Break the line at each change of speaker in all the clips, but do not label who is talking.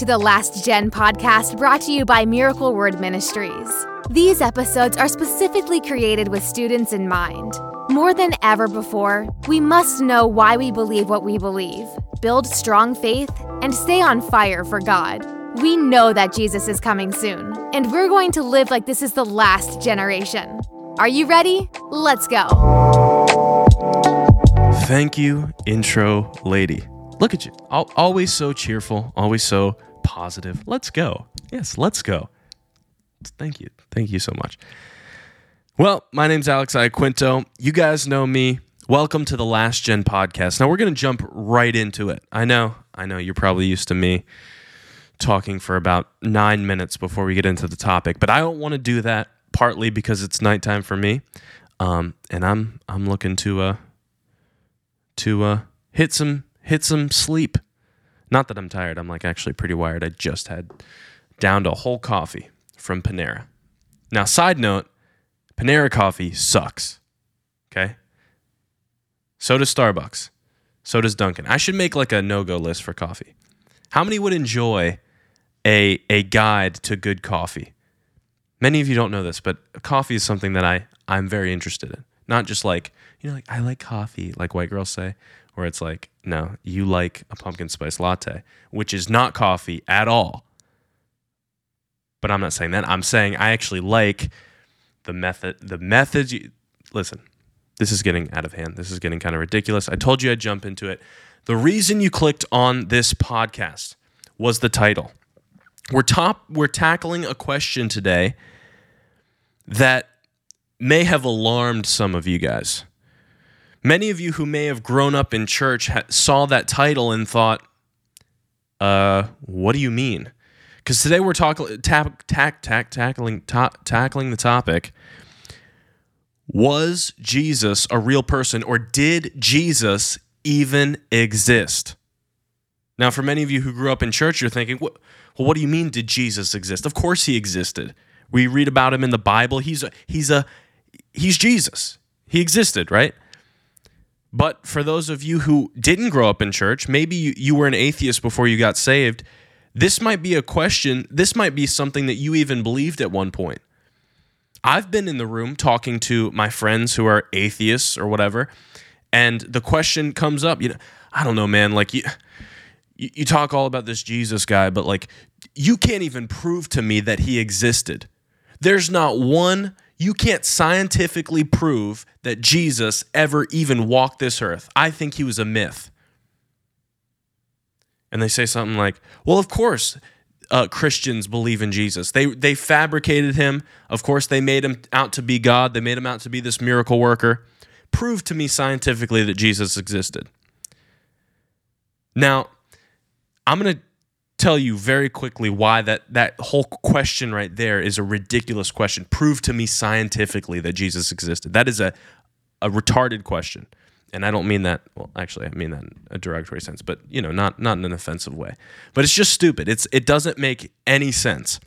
to the Last Gen podcast brought to you by Miracle Word Ministries. These episodes are specifically created with students in mind. More than ever before, we must know why we believe what we believe, build strong faith, and stay on fire for God. We know that Jesus is coming soon, and we're going to live like this is the last generation. Are you ready? Let's go.
Thank you, intro lady. Look at you. Always so cheerful, always so positive. Let's go. Yes, let's go. Thank you. Thank you so much. Well, my name's Alex Iaquinto. You guys know me. Welcome to the Last Gen podcast. Now we're going to jump right into it. I know, I know you're probably used to me talking for about nine minutes before we get into the topic, but I don't want to do that partly because it's nighttime for me, um, and I'm I'm looking to uh to uh hit some hit some sleep. Not that I'm tired. I'm like actually pretty wired. I just had downed a whole coffee from Panera. Now, side note, Panera coffee sucks. Okay? So does Starbucks. So does Dunkin'. I should make like a no-go list for coffee. How many would enjoy a a guide to good coffee? Many of you don't know this, but coffee is something that I I'm very interested in. Not just like, you know, like I like coffee, like white girls say, where it's like, no, you like a pumpkin spice latte, which is not coffee at all. But I'm not saying that. I'm saying I actually like the method the methods you listen. This is getting out of hand. This is getting kind of ridiculous. I told you I'd jump into it. The reason you clicked on this podcast was the title. We're top we're tackling a question today that may have alarmed some of you guys. Many of you who may have grown up in church ha- saw that title and thought, uh, what do you mean? Because today we're talking tack, tack, tack, tackling, ta- tackling the topic. Was Jesus a real person, or did Jesus even exist? Now, for many of you who grew up in church, you're thinking, well, what do you mean, did Jesus exist? Of course he existed. We read about him in the Bible. He's a, he's a, he's Jesus. He existed, right? But for those of you who didn't grow up in church, maybe you, you were an atheist before you got saved, this might be a question, this might be something that you even believed at one point. I've been in the room talking to my friends who are atheists or whatever, and the question comes up, you know, I don't know, man, like you you, you talk all about this Jesus guy, but like you can't even prove to me that he existed. There's not one you can't scientifically prove that Jesus ever even walked this earth. I think he was a myth. And they say something like, well, of course, uh, Christians believe in Jesus. They, they fabricated him. Of course, they made him out to be God, they made him out to be this miracle worker. Prove to me scientifically that Jesus existed. Now, I'm going to tell you very quickly why that that whole question right there is a ridiculous question. Prove to me scientifically that Jesus existed. That is a a retarded question. And I don't mean that well actually I mean that in a derogatory sense, but you know, not not in an offensive way. But it's just stupid. It's it doesn't make any sense.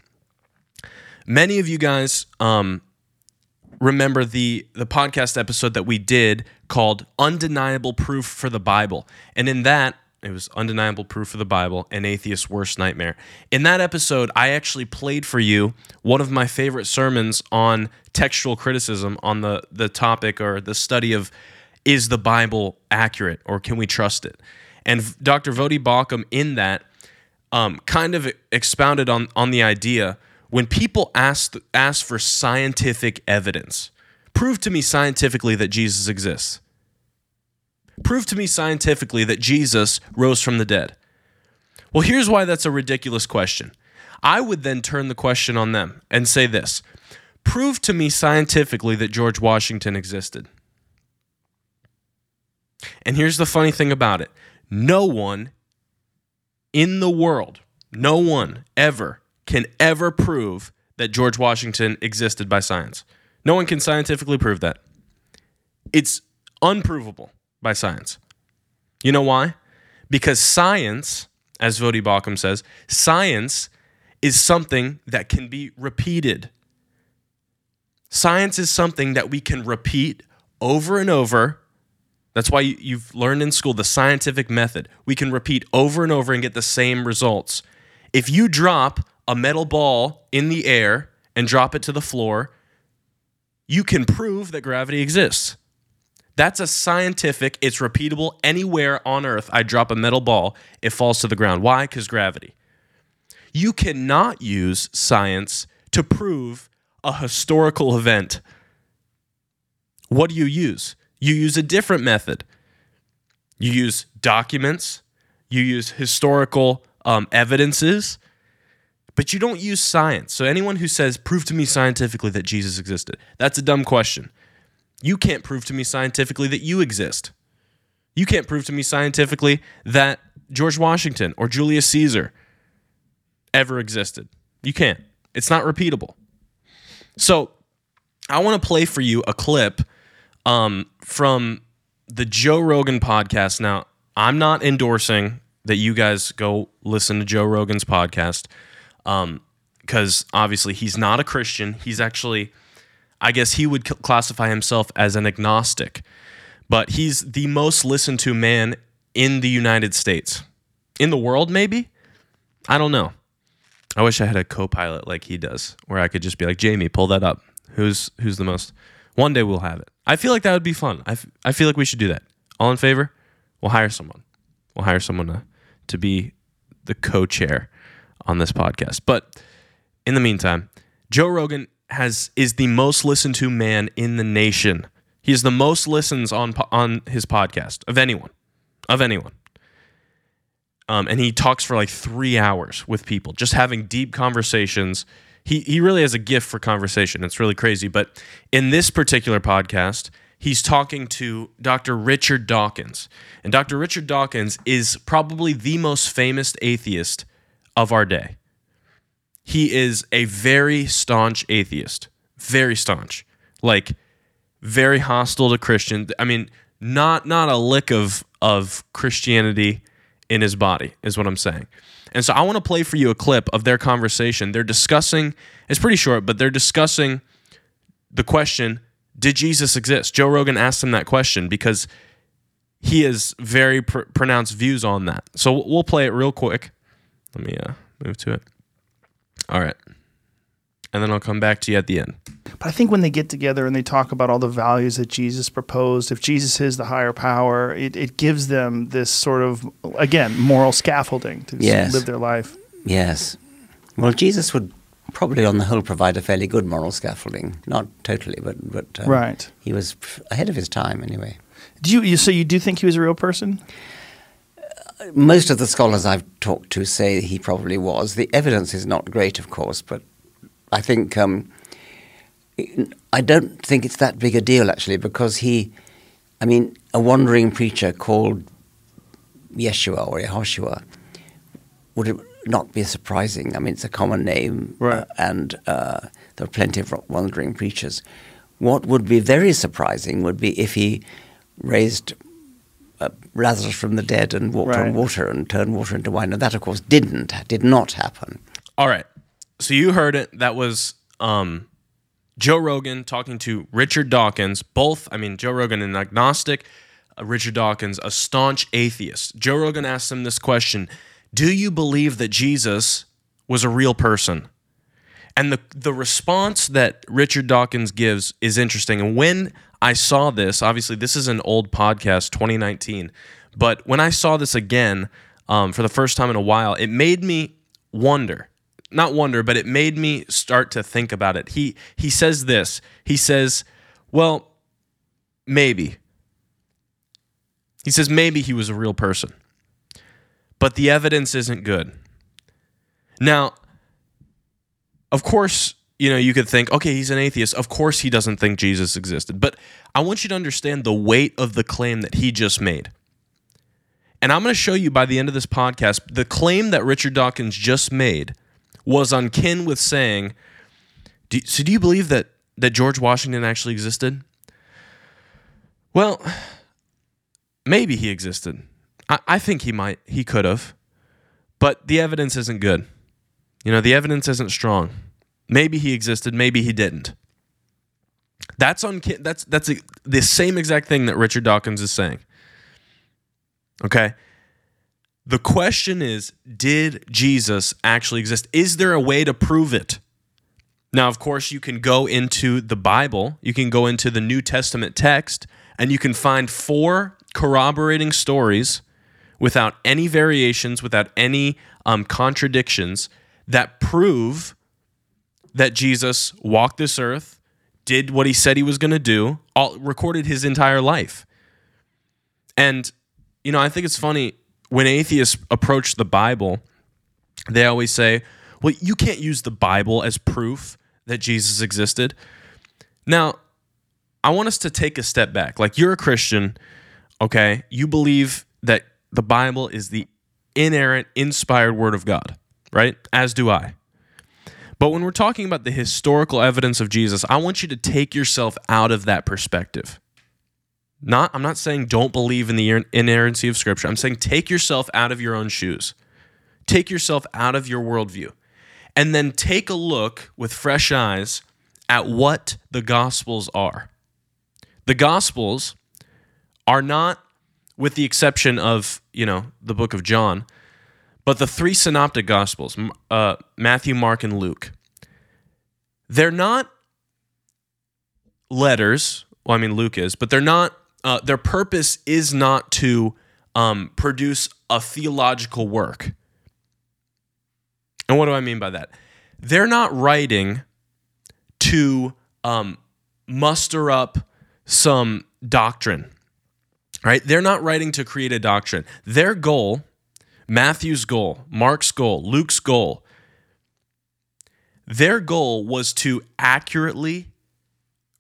Many of you guys um remember the the podcast episode that we did called Undeniable Proof for the Bible. And in that it was undeniable proof of the Bible, an atheist's worst nightmare. In that episode, I actually played for you one of my favorite sermons on textual criticism on the, the topic or the study of is the Bible accurate or can we trust it? And Dr. Voddie Baucham in that um, kind of expounded on, on the idea when people ask, ask for scientific evidence, prove to me scientifically that Jesus exists. Prove to me scientifically that Jesus rose from the dead. Well, here's why that's a ridiculous question. I would then turn the question on them and say this Prove to me scientifically that George Washington existed. And here's the funny thing about it no one in the world, no one ever can ever prove that George Washington existed by science. No one can scientifically prove that. It's unprovable by science. You know why? Because science, as Voddie Baucham says, science is something that can be repeated. Science is something that we can repeat over and over. That's why you've learned in school the scientific method. We can repeat over and over and get the same results. If you drop a metal ball in the air and drop it to the floor, you can prove that gravity exists. That's a scientific, it's repeatable anywhere on earth. I drop a metal ball, it falls to the ground. Why? Because gravity. You cannot use science to prove a historical event. What do you use? You use a different method. You use documents, you use historical um, evidences, but you don't use science. So, anyone who says, prove to me scientifically that Jesus existed, that's a dumb question. You can't prove to me scientifically that you exist. You can't prove to me scientifically that George Washington or Julius Caesar ever existed. You can't. It's not repeatable. So, I want to play for you a clip um, from the Joe Rogan podcast. Now, I'm not endorsing that you guys go listen to Joe Rogan's podcast because um, obviously he's not a Christian. He's actually I guess he would classify himself as an agnostic, but he's the most listened to man in the United States. In the world, maybe? I don't know. I wish I had a co-pilot like he does, where I could just be like, Jamie, pull that up. Who's who's the most? One day we'll have it. I feel like that would be fun. I, f- I feel like we should do that. All in favor? We'll hire someone. We'll hire someone to, to be the co-chair on this podcast. But in the meantime, Joe Rogan has is the most listened to man in the nation. He has the most listens on on his podcast of anyone, of anyone. Um, and he talks for like three hours with people, just having deep conversations. He he really has a gift for conversation. It's really crazy. But in this particular podcast, he's talking to Dr. Richard Dawkins, and Dr. Richard Dawkins is probably the most famous atheist of our day. He is a very staunch atheist, very staunch, like very hostile to Christian. I mean, not not a lick of of Christianity in his body is what I'm saying. And so I want to play for you a clip of their conversation. They're discussing. It's pretty short, but they're discussing the question: Did Jesus exist? Joe Rogan asked him that question because he has very pr- pronounced views on that. So we'll play it real quick. Let me uh, move to it. All right. And then I'll come back to you at the end.
But I think when they get together and they talk about all the values that Jesus proposed, if Jesus is the higher power, it, it gives them this sort of, again, moral scaffolding to yes. live their life.
Yes. Well, Jesus would probably, on the whole, provide a fairly good moral scaffolding. Not totally, but but
um, right.
He was ahead of his time, anyway.
Do you, you so you do think he was a real person?
Most of the scholars I've talked to say he probably was. The evidence is not great, of course, but I think um, I don't think it's that big a deal actually, because he, I mean, a wandering preacher called Yeshua or Yehoshua would not be surprising. I mean, it's a common name,
right. uh,
and uh, there are plenty of wandering preachers. What would be very surprising would be if he raised uh, Lazarus from the dead and walked right. on water and turned water into wine. And that, of course, didn't, did not happen.
All right. So you heard it. That was um, Joe Rogan talking to Richard Dawkins. Both, I mean, Joe Rogan, an agnostic, uh, Richard Dawkins, a staunch atheist. Joe Rogan asked him this question Do you believe that Jesus was a real person? And the, the response that Richard Dawkins gives is interesting. And when I saw this. Obviously, this is an old podcast, 2019. But when I saw this again um, for the first time in a while, it made me wonder. Not wonder, but it made me start to think about it. He he says this. He says, "Well, maybe." He says maybe he was a real person. But the evidence isn't good. Now, of course, you know, you could think, okay, he's an atheist. Of course he doesn't think Jesus existed. But I want you to understand the weight of the claim that he just made. And I'm going to show you by the end of this podcast the claim that Richard Dawkins just made was on kin with saying, do, so do you believe that, that George Washington actually existed? Well, maybe he existed. I, I think he might, he could have. But the evidence isn't good. You know, the evidence isn't strong. Maybe he existed, maybe he didn't. That's on that's that's a, the same exact thing that Richard Dawkins is saying. Okay? The question is Did Jesus actually exist? Is there a way to prove it? Now, of course, you can go into the Bible, you can go into the New Testament text, and you can find four corroborating stories without any variations, without any um, contradictions that prove that Jesus walked this earth, did what he said he was going to do, all, recorded his entire life. And, you know, I think it's funny when atheists approach the Bible, they always say, well, you can't use the Bible as proof that Jesus existed. Now, I want us to take a step back. Like, you're a Christian, okay? You believe that the Bible is the inerrant, inspired word of God, right? As do I. But when we're talking about the historical evidence of Jesus, I want you to take yourself out of that perspective. Not I'm not saying don't believe in the inerrancy of scripture. I'm saying take yourself out of your own shoes. Take yourself out of your worldview. And then take a look with fresh eyes at what the gospels are. The gospels are not with the exception of, you know, the book of John, but the three synoptic gospels, uh, Matthew, Mark, and Luke, they're not letters. Well, I mean, Luke is, but they're not, uh, their purpose is not to um, produce a theological work. And what do I mean by that? They're not writing to um, muster up some doctrine, right? They're not writing to create a doctrine. Their goal Matthew's goal, Mark's goal, Luke's goal. Their goal was to accurately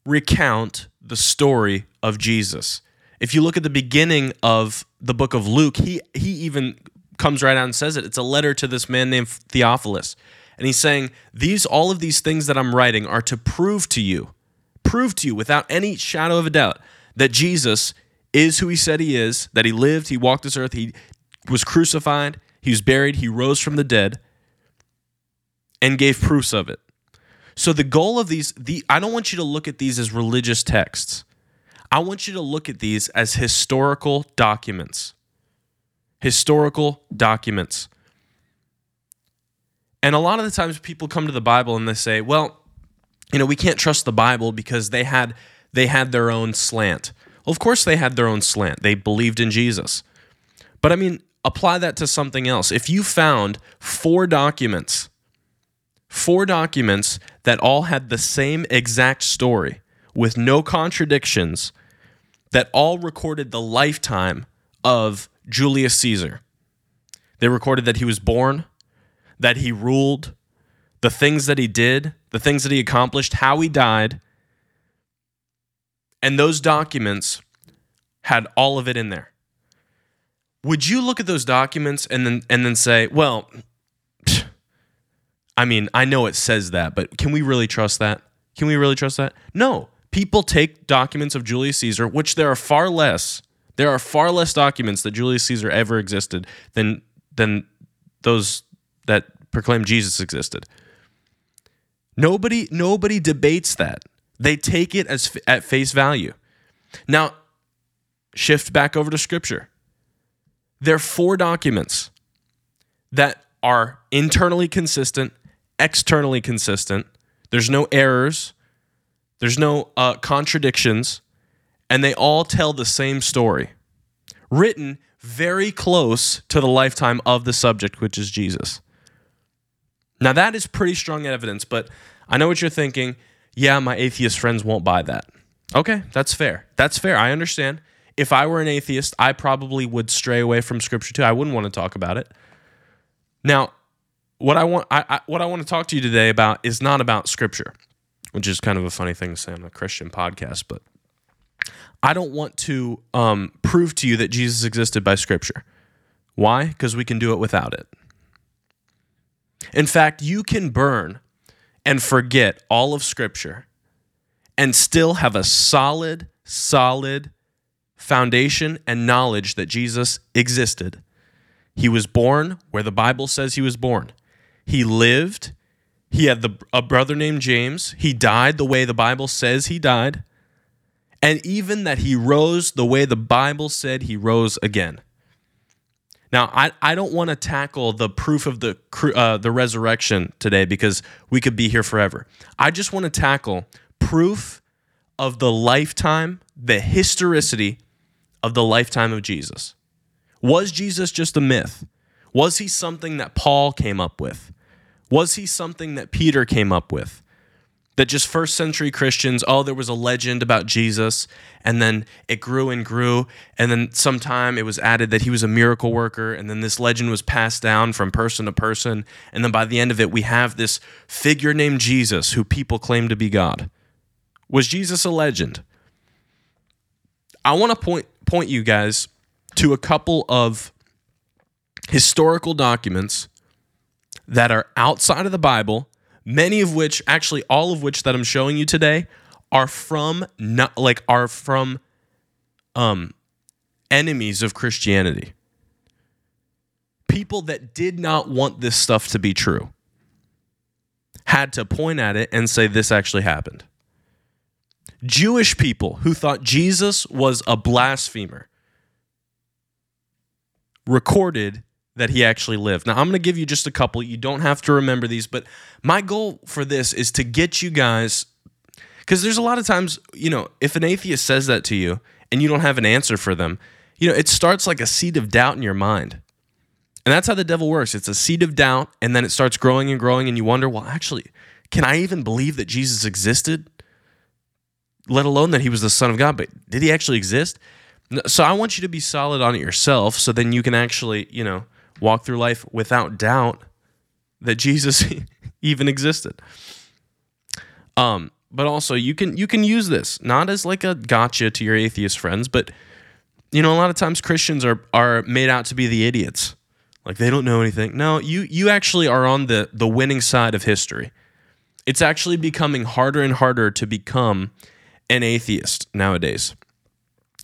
recount the story of Jesus. If you look at the beginning of the book of Luke, he he even comes right out and says it. It's a letter to this man named Theophilus. And he's saying, "These all of these things that I'm writing are to prove to you, prove to you without any shadow of a doubt that Jesus is who he said he is, that he lived, he walked this earth, he was crucified, he was buried, he rose from the dead, and gave proofs of it. So the goal of these, the I don't want you to look at these as religious texts. I want you to look at these as historical documents. Historical documents. And a lot of the times people come to the Bible and they say, well, you know, we can't trust the Bible because they had they had their own slant. Well, of course they had their own slant. They believed in Jesus. But I mean, apply that to something else. If you found four documents, four documents that all had the same exact story with no contradictions, that all recorded the lifetime of Julius Caesar. They recorded that he was born, that he ruled, the things that he did, the things that he accomplished, how he died. And those documents had all of it in there would you look at those documents and then and then say, well, I mean, I know it says that, but can we really trust that? Can we really trust that? No. People take documents of Julius Caesar, which there are far less. There are far less documents that Julius Caesar ever existed than than those that proclaim Jesus existed. Nobody nobody debates that. They take it as at face value. Now, shift back over to scripture. There are four documents that are internally consistent, externally consistent. There's no errors, there's no uh, contradictions, and they all tell the same story, written very close to the lifetime of the subject, which is Jesus. Now, that is pretty strong evidence, but I know what you're thinking. Yeah, my atheist friends won't buy that. Okay, that's fair. That's fair. I understand if I were an atheist, I probably would stray away from scripture too. I wouldn't want to talk about it. Now, what I want I, I, what I want to talk to you today about is not about scripture, which is kind of a funny thing to say on a Christian podcast, but I don't want to um, prove to you that Jesus existed by scripture. Why? Because we can do it without it. In fact, you can burn and forget all of scripture and still have a solid, solid foundation and knowledge that Jesus existed. He was born where the Bible says he was born. He lived. He had the, a brother named James. He died the way the Bible says he died. And even that he rose the way the Bible said he rose again. Now, I, I don't want to tackle the proof of the uh, the resurrection today because we could be here forever. I just want to tackle proof of the lifetime, the historicity of the lifetime of Jesus. Was Jesus just a myth? Was he something that Paul came up with? Was he something that Peter came up with? that just first century Christians, oh, there was a legend about Jesus, and then it grew and grew, and then sometime it was added that he was a miracle worker, and then this legend was passed down from person to person, and then by the end of it, we have this figure named Jesus who people claim to be God. Was Jesus a legend? I want to point point you guys to a couple of historical documents that are outside of the Bible many of which actually all of which that I'm showing you today are from not like are from um enemies of Christianity. People that did not want this stuff to be true had to point at it and say this actually happened. Jewish people who thought Jesus was a blasphemer recorded that he actually lived. Now, I'm going to give you just a couple. You don't have to remember these, but my goal for this is to get you guys because there's a lot of times, you know, if an atheist says that to you and you don't have an answer for them, you know, it starts like a seed of doubt in your mind. And that's how the devil works. It's a seed of doubt, and then it starts growing and growing, and you wonder, well, actually, can I even believe that Jesus existed? Let alone that he was the Son of God, but did he actually exist? So I want you to be solid on it yourself so then you can actually, you know, walk through life without doubt that Jesus even existed. Um, but also you can you can use this not as like a gotcha to your atheist friends, but you know a lot of times Christians are are made out to be the idiots. Like they don't know anything. No, you you actually are on the the winning side of history. It's actually becoming harder and harder to become an atheist nowadays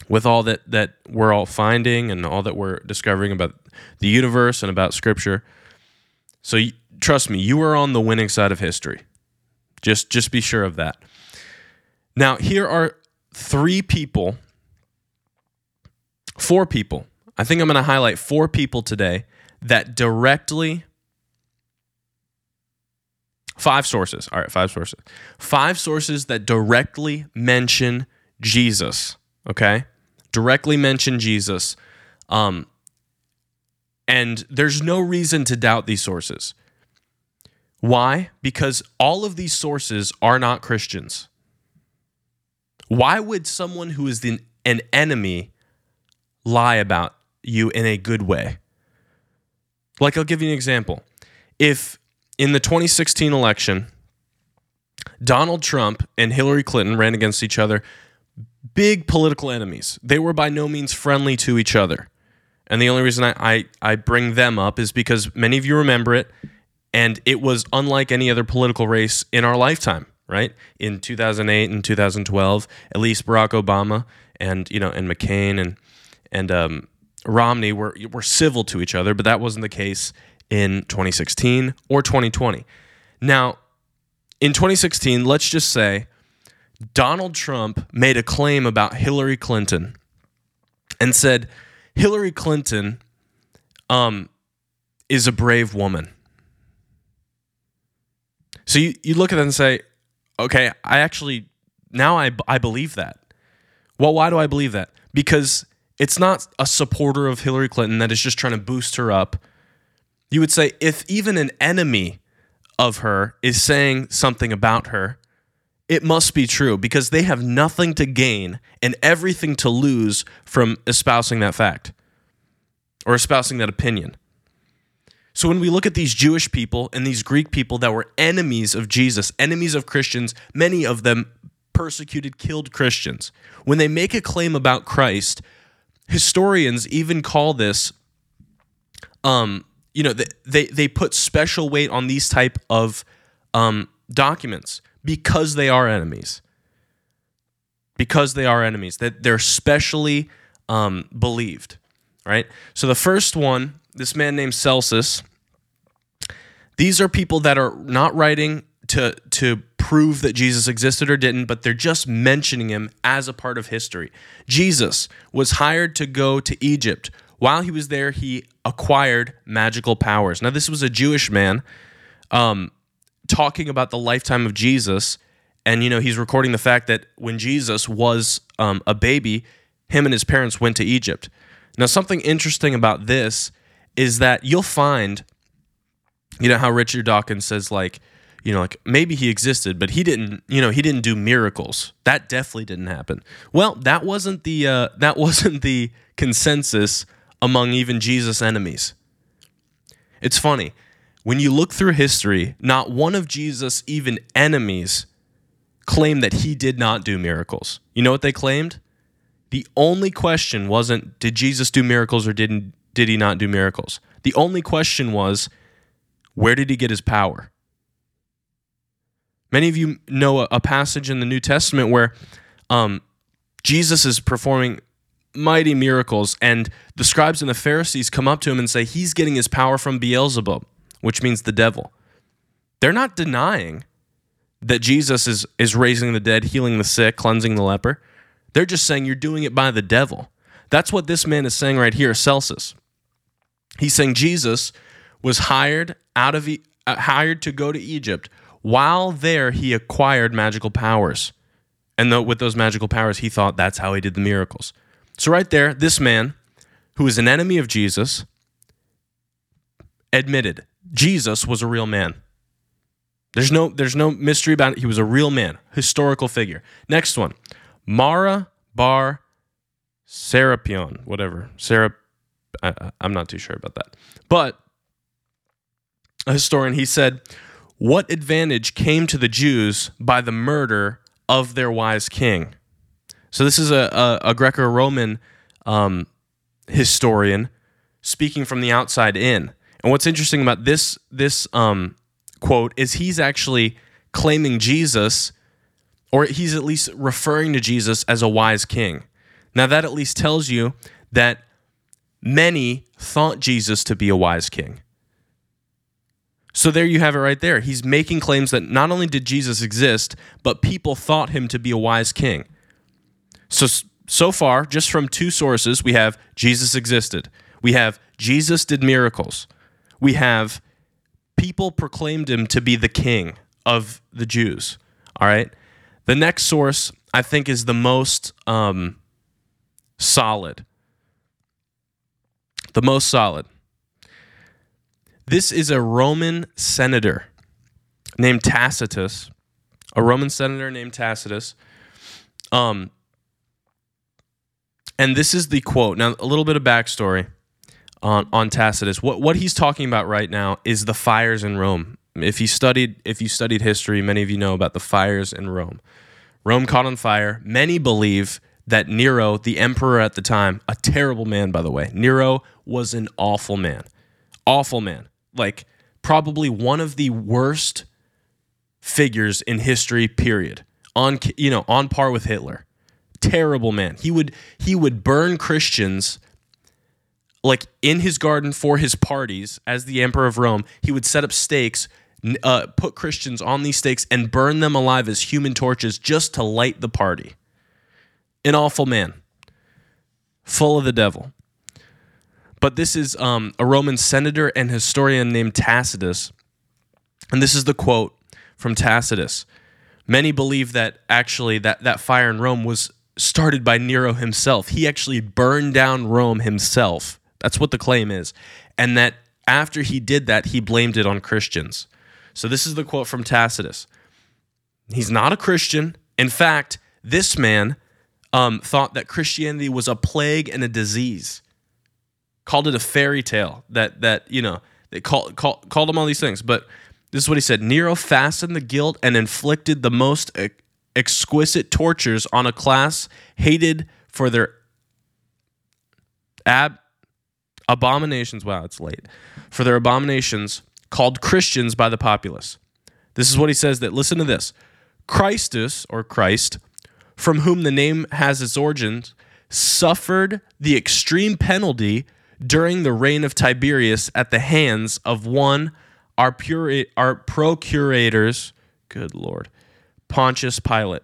with all that that we're all finding and all that we're discovering about the universe and about scripture. So trust me, you are on the winning side of history. Just just be sure of that. Now, here are three people, four people. I think I'm going to highlight four people today that directly five sources. All right, five sources. Five sources that directly mention Jesus, okay? directly mention Jesus. Um, and there's no reason to doubt these sources. Why? Because all of these sources are not Christians. Why would someone who is the, an enemy lie about you in a good way? Like, I'll give you an example. If in the 2016 election, Donald Trump and Hillary Clinton ran against each other, big political enemies. They were by no means friendly to each other. And the only reason I, I, I, bring them up is because many of you remember it, and it was unlike any other political race in our lifetime, right? In 2008 and 2012, at least Barack Obama and you know and McCain and and um, Romney were were civil to each other, but that wasn't the case in 2016 or 2020. Now, in 2016, let's just say Donald Trump made a claim about Hillary Clinton and said Hillary Clinton um, is a brave woman. So you, you look at that and say, okay, I actually, now I, I believe that. Well, why do I believe that? Because it's not a supporter of Hillary Clinton that is just trying to boost her up. You would say, if even an enemy of her is saying something about her, it must be true because they have nothing to gain and everything to lose from espousing that fact or espousing that opinion. So when we look at these Jewish people and these Greek people that were enemies of Jesus, enemies of Christians, many of them persecuted, killed Christians, when they make a claim about Christ, historians even call this um, you know, they, they put special weight on these type of um, documents because they are enemies. Because they are enemies, that they're specially um, believed, right? So the first one, this man named Celsus, these are people that are not writing to to prove that Jesus existed or didn't, but they're just mentioning him as a part of history. Jesus was hired to go to Egypt While he was there, he acquired magical powers. Now, this was a Jewish man um, talking about the lifetime of Jesus. And, you know, he's recording the fact that when Jesus was um, a baby, him and his parents went to Egypt. Now, something interesting about this is that you'll find, you know, how Richard Dawkins says, like, you know, like maybe he existed, but he didn't, you know, he didn't do miracles. That definitely didn't happen. Well, that wasn't the uh, that wasn't the consensus among even Jesus' enemies. It's funny. When you look through history, not one of Jesus' even enemies claimed that he did not do miracles. You know what they claimed? The only question wasn't did Jesus do miracles or didn't did he not do miracles? The only question was where did he get his power? Many of you know a, passage in the New Testament where um, Jesus is performing mighty miracles, and the scribes and the Pharisees come up to him and say he's getting his power from Beelzebub, which means the devil. They're not denying that Jesus is, is raising the dead, healing the sick, cleansing the leper. They're just saying you're doing it by the devil. That's what this man is saying right here, Celsus. He's saying Jesus was hired out of uh, hired to go to Egypt. While there, he acquired magical powers. And with those magical powers, he thought that's how he did the miracles. So, right there, this man, who is an enemy of Jesus, admitted Jesus was a real man. There's no, there's no mystery about it. He was a real man, historical figure. Next one Mara Bar Serapion, whatever. Sarah, I, I'm not too sure about that. But a historian, he said, What advantage came to the Jews by the murder of their wise king? So this is a, a, a Greco-Roman um, historian speaking from the outside in. And what's interesting about this this um, quote is he's actually claiming Jesus, or he's at least referring to Jesus as a wise king. Now that at least tells you that many thought Jesus to be a wise king. So there you have it right there. He's making claims that not only did Jesus exist, but people thought him to be a wise king. So so far, just from two sources, we have Jesus existed. We have Jesus did miracles. We have people proclaimed him to be the king of the Jews. All right. The next source, I think, is the most um, solid. The most solid. This is a Roman senator named Tacitus, a Roman senator named Tacitus. Um, and this is the quote. Now, a little bit of backstory on, on Tacitus. What, what he's talking about right now is the fires in Rome. If you studied if you studied history, many of you know about the fires in Rome. Rome caught on fire. Many believe that Nero, the emperor at the time, a terrible man by the way. Nero was an awful man. Awful man. Like probably one of the worst figures in history period. On you know, on par with Hitler terrible man. He would he would burn Christians like in his garden for his parties as the emperor of Rome. He would set up stakes, uh, put Christians on these stakes, and burn them alive as human torches just to light the party. An awful man, full of the devil. But this is um, a Roman senator and historian named Tacitus. And this is the quote from Tacitus. Many believe that actually that, that fire in Rome was started by Nero himself. He actually burned down Rome himself. That's what the claim is. And that after he did that, he blamed it on Christians. So this is the quote from Tacitus. He's not a Christian. In fact, this man um, thought that Christianity was a plague and a disease. Called it a fairy tale. That that you know they call, call, called him all these things. But this is what he said: Nero fastened the guilt and inflicted the most exquisite tortures on a class hated for their ab abominations. Wow, it's late. For their abominations called Christians by the populace. This is what he says that listen to this. Christus or Christ, from whom the name has its origins, suffered the extreme penalty during the reign of Tiberius at the hands of one our pure our procurators, good lord, Pontius Pilate.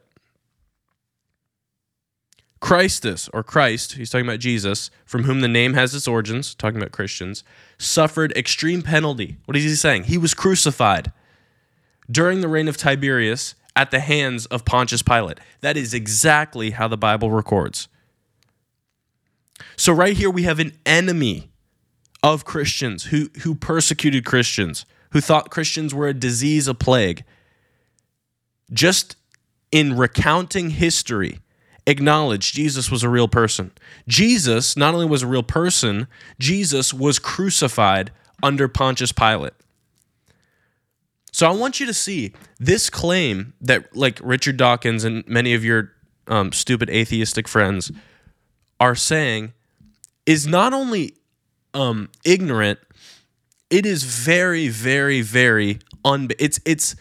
Christus, or Christ, he's talking about Jesus, from whom the name has its origins, talking about Christians, suffered extreme penalty. What is he saying? He was crucified during the reign of Tiberius at the hands of Pontius Pilate. That is exactly how the Bible records. So, right here, we have an enemy of Christians who, who persecuted Christians, who thought Christians were a disease, a plague. Just in recounting history, acknowledge Jesus was a real person. Jesus not only was a real person, Jesus was crucified under Pontius Pilate. So I want you to see this claim that, like Richard Dawkins and many of your um, stupid atheistic friends are saying, is not only um, ignorant, it is very, very, very un. It's it's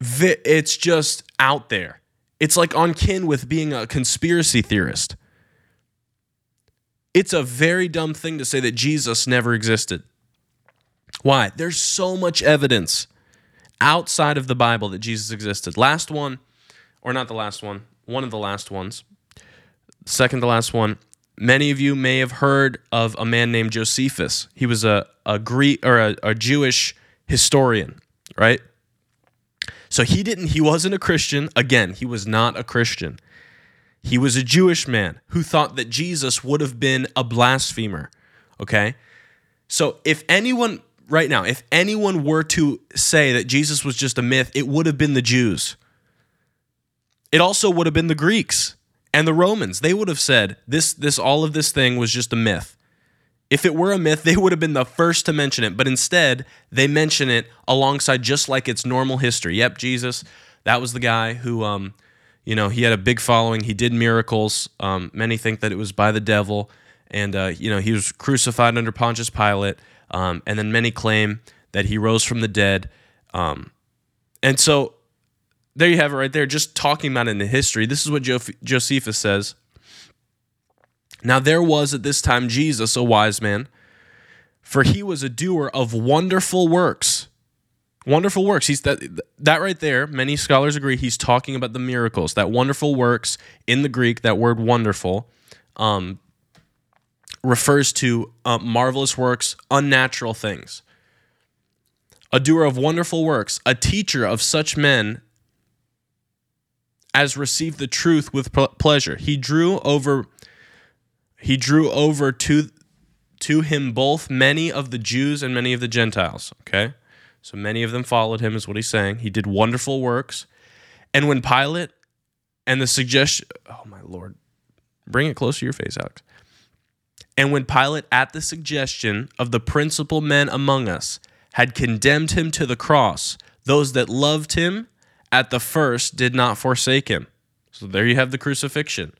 it's just out there. It's like on kin with being a conspiracy theorist. It's a very dumb thing to say that Jesus never existed. Why? There's so much evidence outside of the Bible that Jesus existed. Last one, or not the last one, one of the last ones, second to last one. Many of you may have heard of a man named Josephus. He was a, a Greek or a, a Jewish historian, right? So he didn't, he wasn't a Christian. Again, he was not a Christian. He was a Jewish man who thought that Jesus would have been a blasphemer. Okay? So if anyone, right now, if anyone were to say that Jesus was just a myth, it would have been the Jews. It also would have been the Greeks and the Romans. They would have said this, this, all of this thing was just a myth. If it were a myth, they would have been the first to mention it, but instead, they mention it alongside just like its normal history. Yep, Jesus, that was the guy who, um, you know, he had a big following. He did miracles. Um, many think that it was by the devil, and uh, you know, he was crucified under Pontius Pilate. Um, and then many claim that he rose from the dead. Um, and so, there you have it right there. Just talking about it in the history. This is what Josephus says. Now there was at this time Jesus, a wise man, for he was a doer of wonderful works. Wonderful works. He's that that right there, many scholars agree he's talking about the miracles. That wonderful works in the Greek, that word wonderful, um, refers to uh, marvelous works, unnatural things. A doer of wonderful works, a teacher of such men as received the truth with pleasure. He drew over he drew over to to him both many of the Jews and many of the Gentiles. Okay, so many of them followed him, is what he's saying. He did wonderful works, and when Pilate and the suggestion, oh my lord, bring it close to your face, Alex. And when Pilate, at the suggestion of the principal men among us, had condemned him to the cross, those that loved him at the first did not forsake him. So there you have the crucifixion.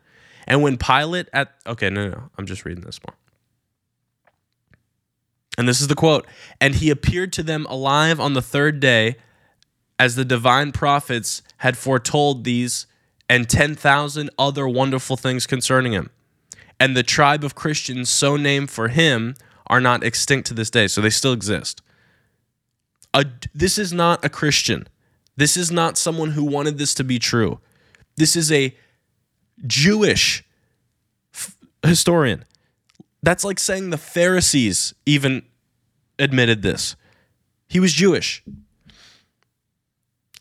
And when Pilate at okay, no, no, I'm just reading this more. And this is the quote. And he appeared to them alive on the third day, as the divine prophets had foretold these and 10,000 other wonderful things concerning him. And the tribe of Christians so named for him are not extinct to this day. So they still exist. A, this is not a Christian. This is not someone who wanted this to be true. This is a Jewish f- historian. That's like saying the Pharisees even admitted this. He was Jewish.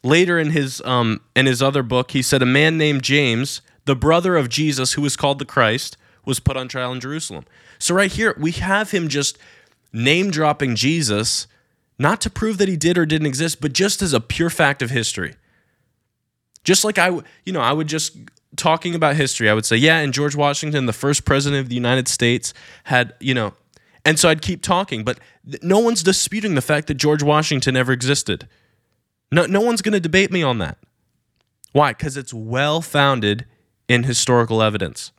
Later in his um, in his other book, he said a man named James, the brother of Jesus, who was called the Christ, was put on trial in Jerusalem. So right here, we have him just name dropping Jesus, not to prove that he did or didn't exist, but just as a pure fact of history. Just like I, you know, I would just talking about history, I would say, yeah, and George Washington, the first president of the United States, had, you know, and so I'd keep talking, but no one's disputing the fact that George Washington ever existed. No, no one's going to debate me on that. Why? Because it's well founded in historical evidence.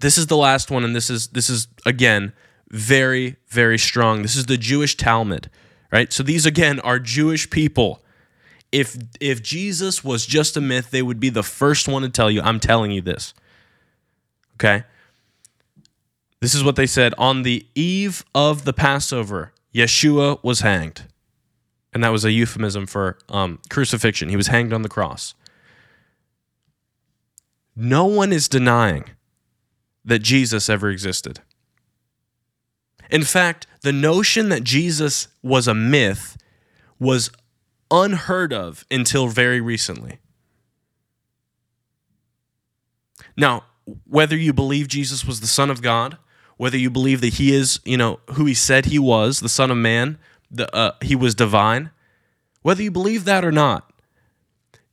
This is the last one, and this is this is again very very strong. This is the Jewish Talmud, right? So these again are Jewish people if if Jesus was just a myth, they would be the first one to tell you, I'm telling you this. Okay? This is what they said on the eve of the Passover, Yeshua was hanged. And that was a euphemism for um, crucifixion. He was hanged on the cross. no one is denying that Jesus ever existed. In fact, the notion that Jesus was a myth was unheard of until very recently. Now, whether you believe Jesus was the Son of God, whether you believe that he is, you know, who he said he was, the Son of Man, the uh, he was divine, whether you believe that or not,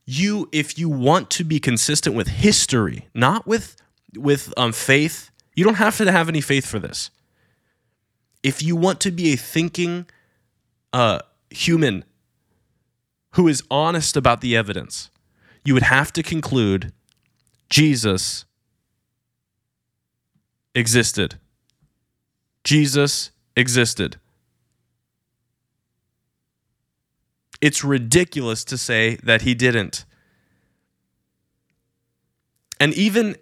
you, if you want to be consistent with history, not with with um, faith, you don't have to have any faith for this. If you want to be a thinking uh, human who is honest about the evidence, you would have to conclude Jesus existed. Jesus existed. It's ridiculous to say that he didn't. And even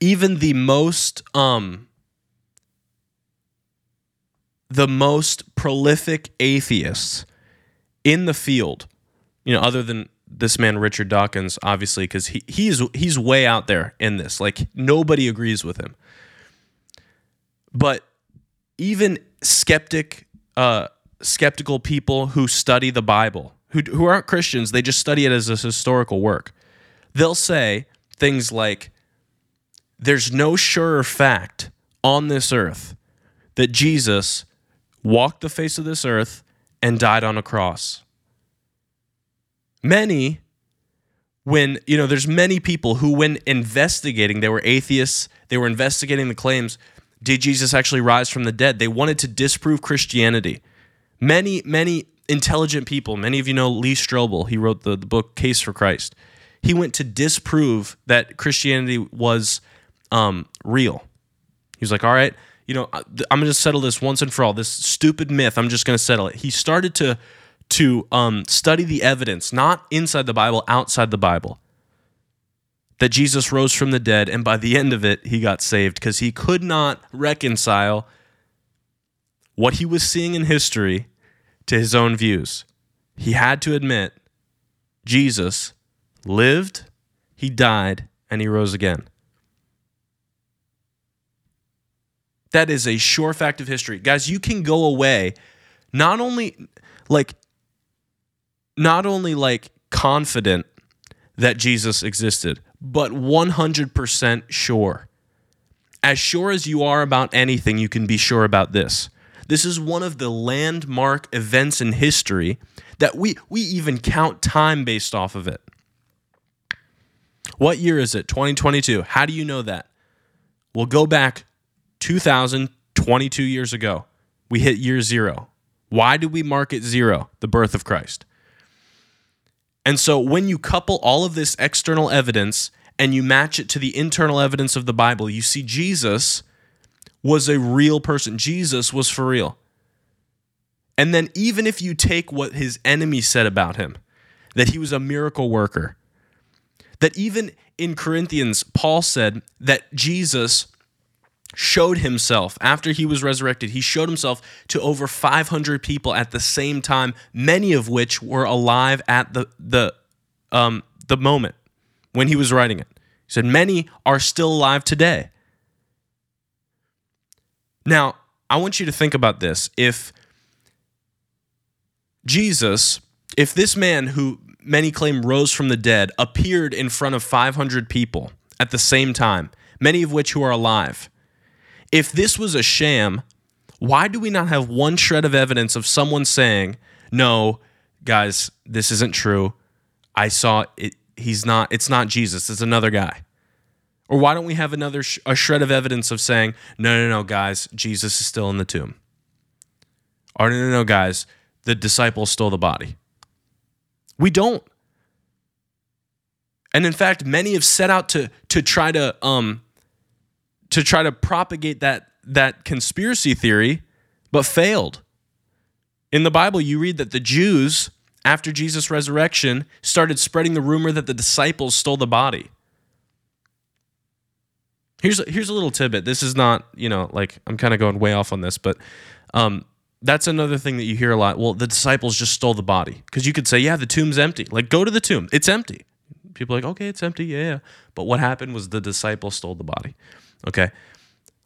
even the most um the most prolific atheists in the field, you know, other than this man Richard Dawkins, obviously, because he he's he's way out there in this. Like nobody agrees with him. But even skeptic, uh, skeptical people who study the Bible, who who aren't Christians, they just study it as a historical work. They'll say things like, "There's no surer fact on this earth that Jesus walked the face of this earth and died on a cross." Many when you know there's many people who when investigating they were atheists they were investigating the claims did jesus actually rise from the dead? They wanted to disprove christianity. Many many intelligent people many of you know lee strobel he wrote the, the book case for christ. He went to disprove that christianity was um, real. He was like all right you know i'm going to settle this once and for all this stupid myth i'm just going to settle it he started to to um, study the evidence, not inside the Bible, outside the Bible, that Jesus rose from the dead, and by the end of it, he got saved because he could not reconcile what he was seeing in history to his own views. He had to admit Jesus lived, he died, and he rose again. That is a sure fact of history. Guys, you can go away not only like not only like confident that Jesus existed, but 100% sure. As sure as you are about anything, you can be sure about this. This is one of the landmark events in history that we, we even count time based off of it. What year is it? 2022. How do you know that? We'll go back 2022 years ago. We hit year zero. Why do we mark it zero? The birth of Christ. And so when you couple all of this external evidence and you match it to the internal evidence of the Bible, you see Jesus was a real person. Jesus was for real. And then even if you take what his enemies said about him, that he was a miracle worker, that even in Corinthians, Paul said that Jesus showed himself after he was resurrected. He showed himself to over 500 people at the same time, many of which were alive at the the um, the moment when he was writing it. He said many are still alive today. Now, I want you to think about this. If Jesus, if this man who many claim rose from the dead appeared in front of 500 people at the same time, many of which who are alive, if this was a sham, why do we not have one shred of evidence of someone saying, "No, guys, this isn't true. I saw it. He's not. It's not Jesus. It's another guy." Or why don't we have another sh- a shred of evidence of saying, "No, no, no, guys, Jesus is still in the tomb." Or no, no, no, guys, the disciples stole the body. We don't. And in fact, many have set out to to try to um to try to propagate that that conspiracy theory, but failed. In the Bible, you read that the Jews, after Jesus' resurrection, started spreading the rumor that the disciples stole the body. Here's a, here's a little tidbit. This is not, you know, like I'm kind of going way off on this, but um, that's another thing that you hear a lot. Well, the disciples just stole the body because you could say, yeah, the tomb's empty. Like, go to the tomb, it's empty. People are like, okay, it's empty. Yeah. But what happened was the disciples stole the body. Okay.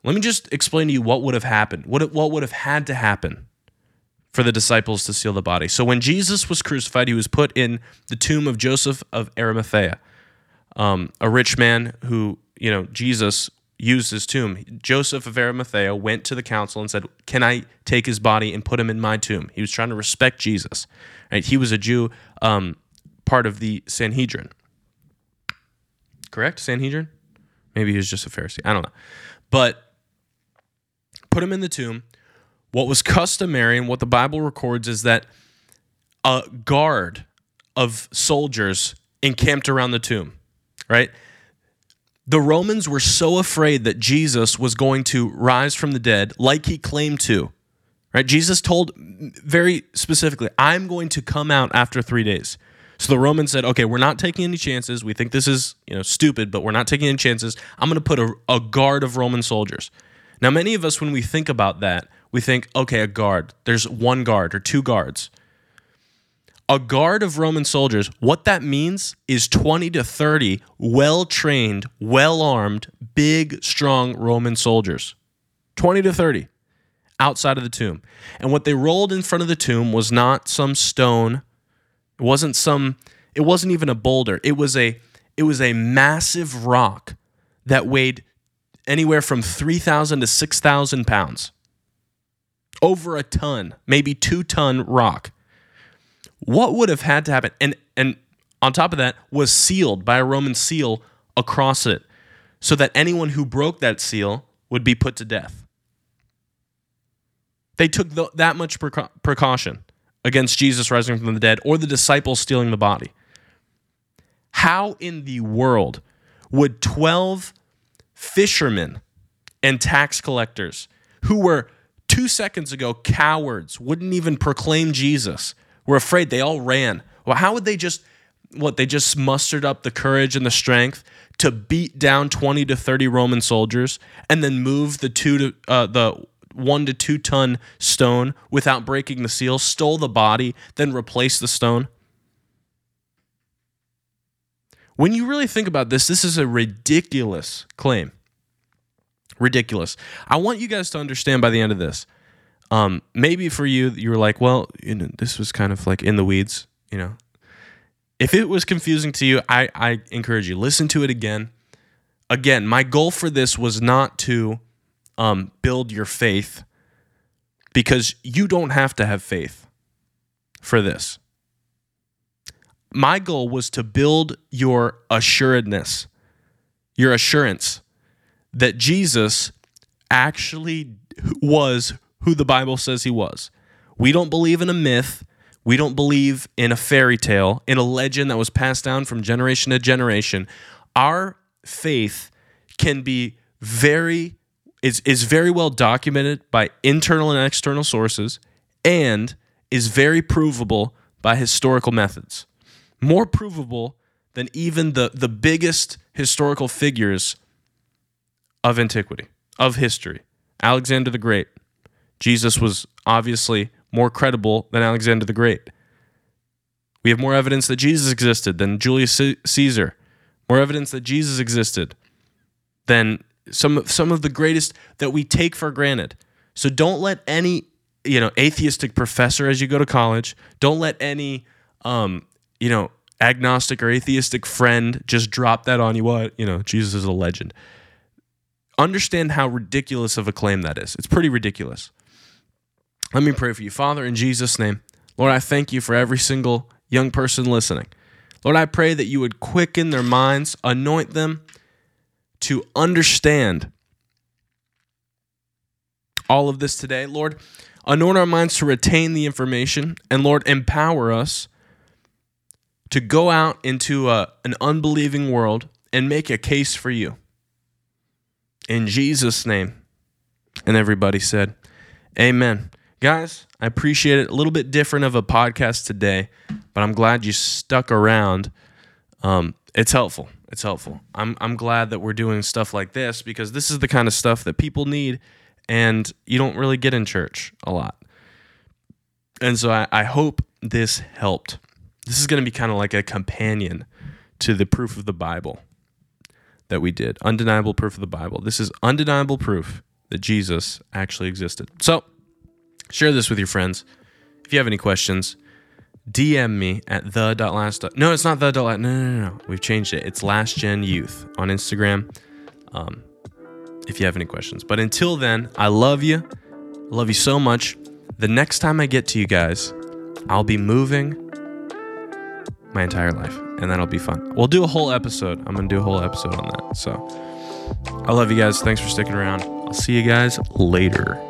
Let me just explain to you what would have happened, what, what would have had to happen for the disciples to seal the body. So when Jesus was crucified, he was put in the tomb of Joseph of Arimathea, um, a rich man who, you know, Jesus used his tomb. Joseph of Arimathea went to the council and said, Can I take his body and put him in my tomb? He was trying to respect Jesus. Right? He was a Jew, um, part of the Sanhedrin. Correct? Sanhedrin? Maybe he was just a Pharisee. I don't know. But put him in the tomb. What was customary and what the Bible records is that a guard of soldiers encamped around the tomb, right? The Romans were so afraid that Jesus was going to rise from the dead like he claimed to. Right? Jesus told very specifically, I'm going to come out after 3 days. So the Romans said, "Okay, we're not taking any chances. We think this is, you know, stupid, but we're not taking any chances. I'm going to put a, a guard of Roman soldiers." Now, many of us when we think about that, we think, "Okay, a guard. There's one guard or two guards." a guard of Roman soldiers, what that means is 20 to 30 well trained, well armed, big, strong Roman soldiers. 20 to 30 outside of the tomb. And what they rolled in front of the tomb was not some stone. Wasn't some it wasn't even a boulder. It was a it was a massive rock that weighed anywhere from 3,000 to 6,000 pounds. Over a ton, maybe 2 ton rock what would have had to happen? And and on top of that was sealed by a Roman seal across it so that anyone who broke that seal would be put to death. They took the, that much preca- precaution against Jesus rising from the dead or the disciples stealing the body. How in the world would 12 fishermen and tax collectors who were two seconds ago cowards, wouldn't even proclaim Jesus, were afraid. They all ran. Well, how would they just, what, they just mustered up the courage and the strength to beat down 20 to 30 Roman soldiers and then move the two to, uh, the one to two ton stone without breaking the seal, stole the body, then replaced the stone? When you really think about this, this is a ridiculous claim. Ridiculous. I want you guys to understand by the end of this um, maybe for you, you were like, well, you know, this was kind of like in the weeds, you know. If it was confusing to you, I, I encourage you, listen to it again. Again, my goal for this was not to um, build your faith because you don't have to have faith for this. My goal was to build your assuredness, your assurance that Jesus actually was who the Bible says he was. We don't believe in a myth. We don't believe in a fairy tale, in a legend that was passed down from generation to generation. Our faith can be very is, is very well documented by internal and external sources and is very provable by historical methods. More provable than even the, the biggest historical figures of antiquity, of history. Alexander the Great, Jesus was obviously more credible than Alexander the Great. We have more evidence that Jesus existed than Julius Caesar, more evidence that Jesus existed than some some of the greatest that we take for granted. So don't let any you know atheistic professor as you go to college, don't let any um, you know agnostic or atheistic friend just drop that on you. What you know, Jesus is a legend. Understand how ridiculous of a claim that is. It's pretty ridiculous. Let me pray for you. Father, in Jesus' name, Lord, I thank you for every single young person listening. Lord, I pray that you would quicken their minds, anoint them to understand all of this today. Lord, anoint our minds to retain the information, and Lord, empower us to go out into a, an unbelieving world and make a case for you. In Jesus' name. And everybody said, Amen. Guys, I appreciate it. A little bit different of a podcast today, but I'm glad you stuck around. Um, it's helpful. It's helpful. I'm, I'm glad that we're doing stuff like this because this is the kind of stuff that people need and you don't really get in church a lot. And so I, I hope this helped. This is going to be kind of like a companion to the proof of the Bible that we did. Undeniable proof of the Bible. This is undeniable proof that Jesus actually existed. So, share this with your friends. If you have any questions, DM me at the dot last. No, it's not the dot last. No, no, no, no. We've changed it. It's last gen youth on Instagram. Um, if you have any questions, but until then, I love you. I love you so much. The next time I get to you guys, I'll be moving my entire life, and that'll be fun. We'll do a whole episode. I'm gonna do a whole episode on that. So I love you guys. Thanks for sticking around. I'll see you guys later.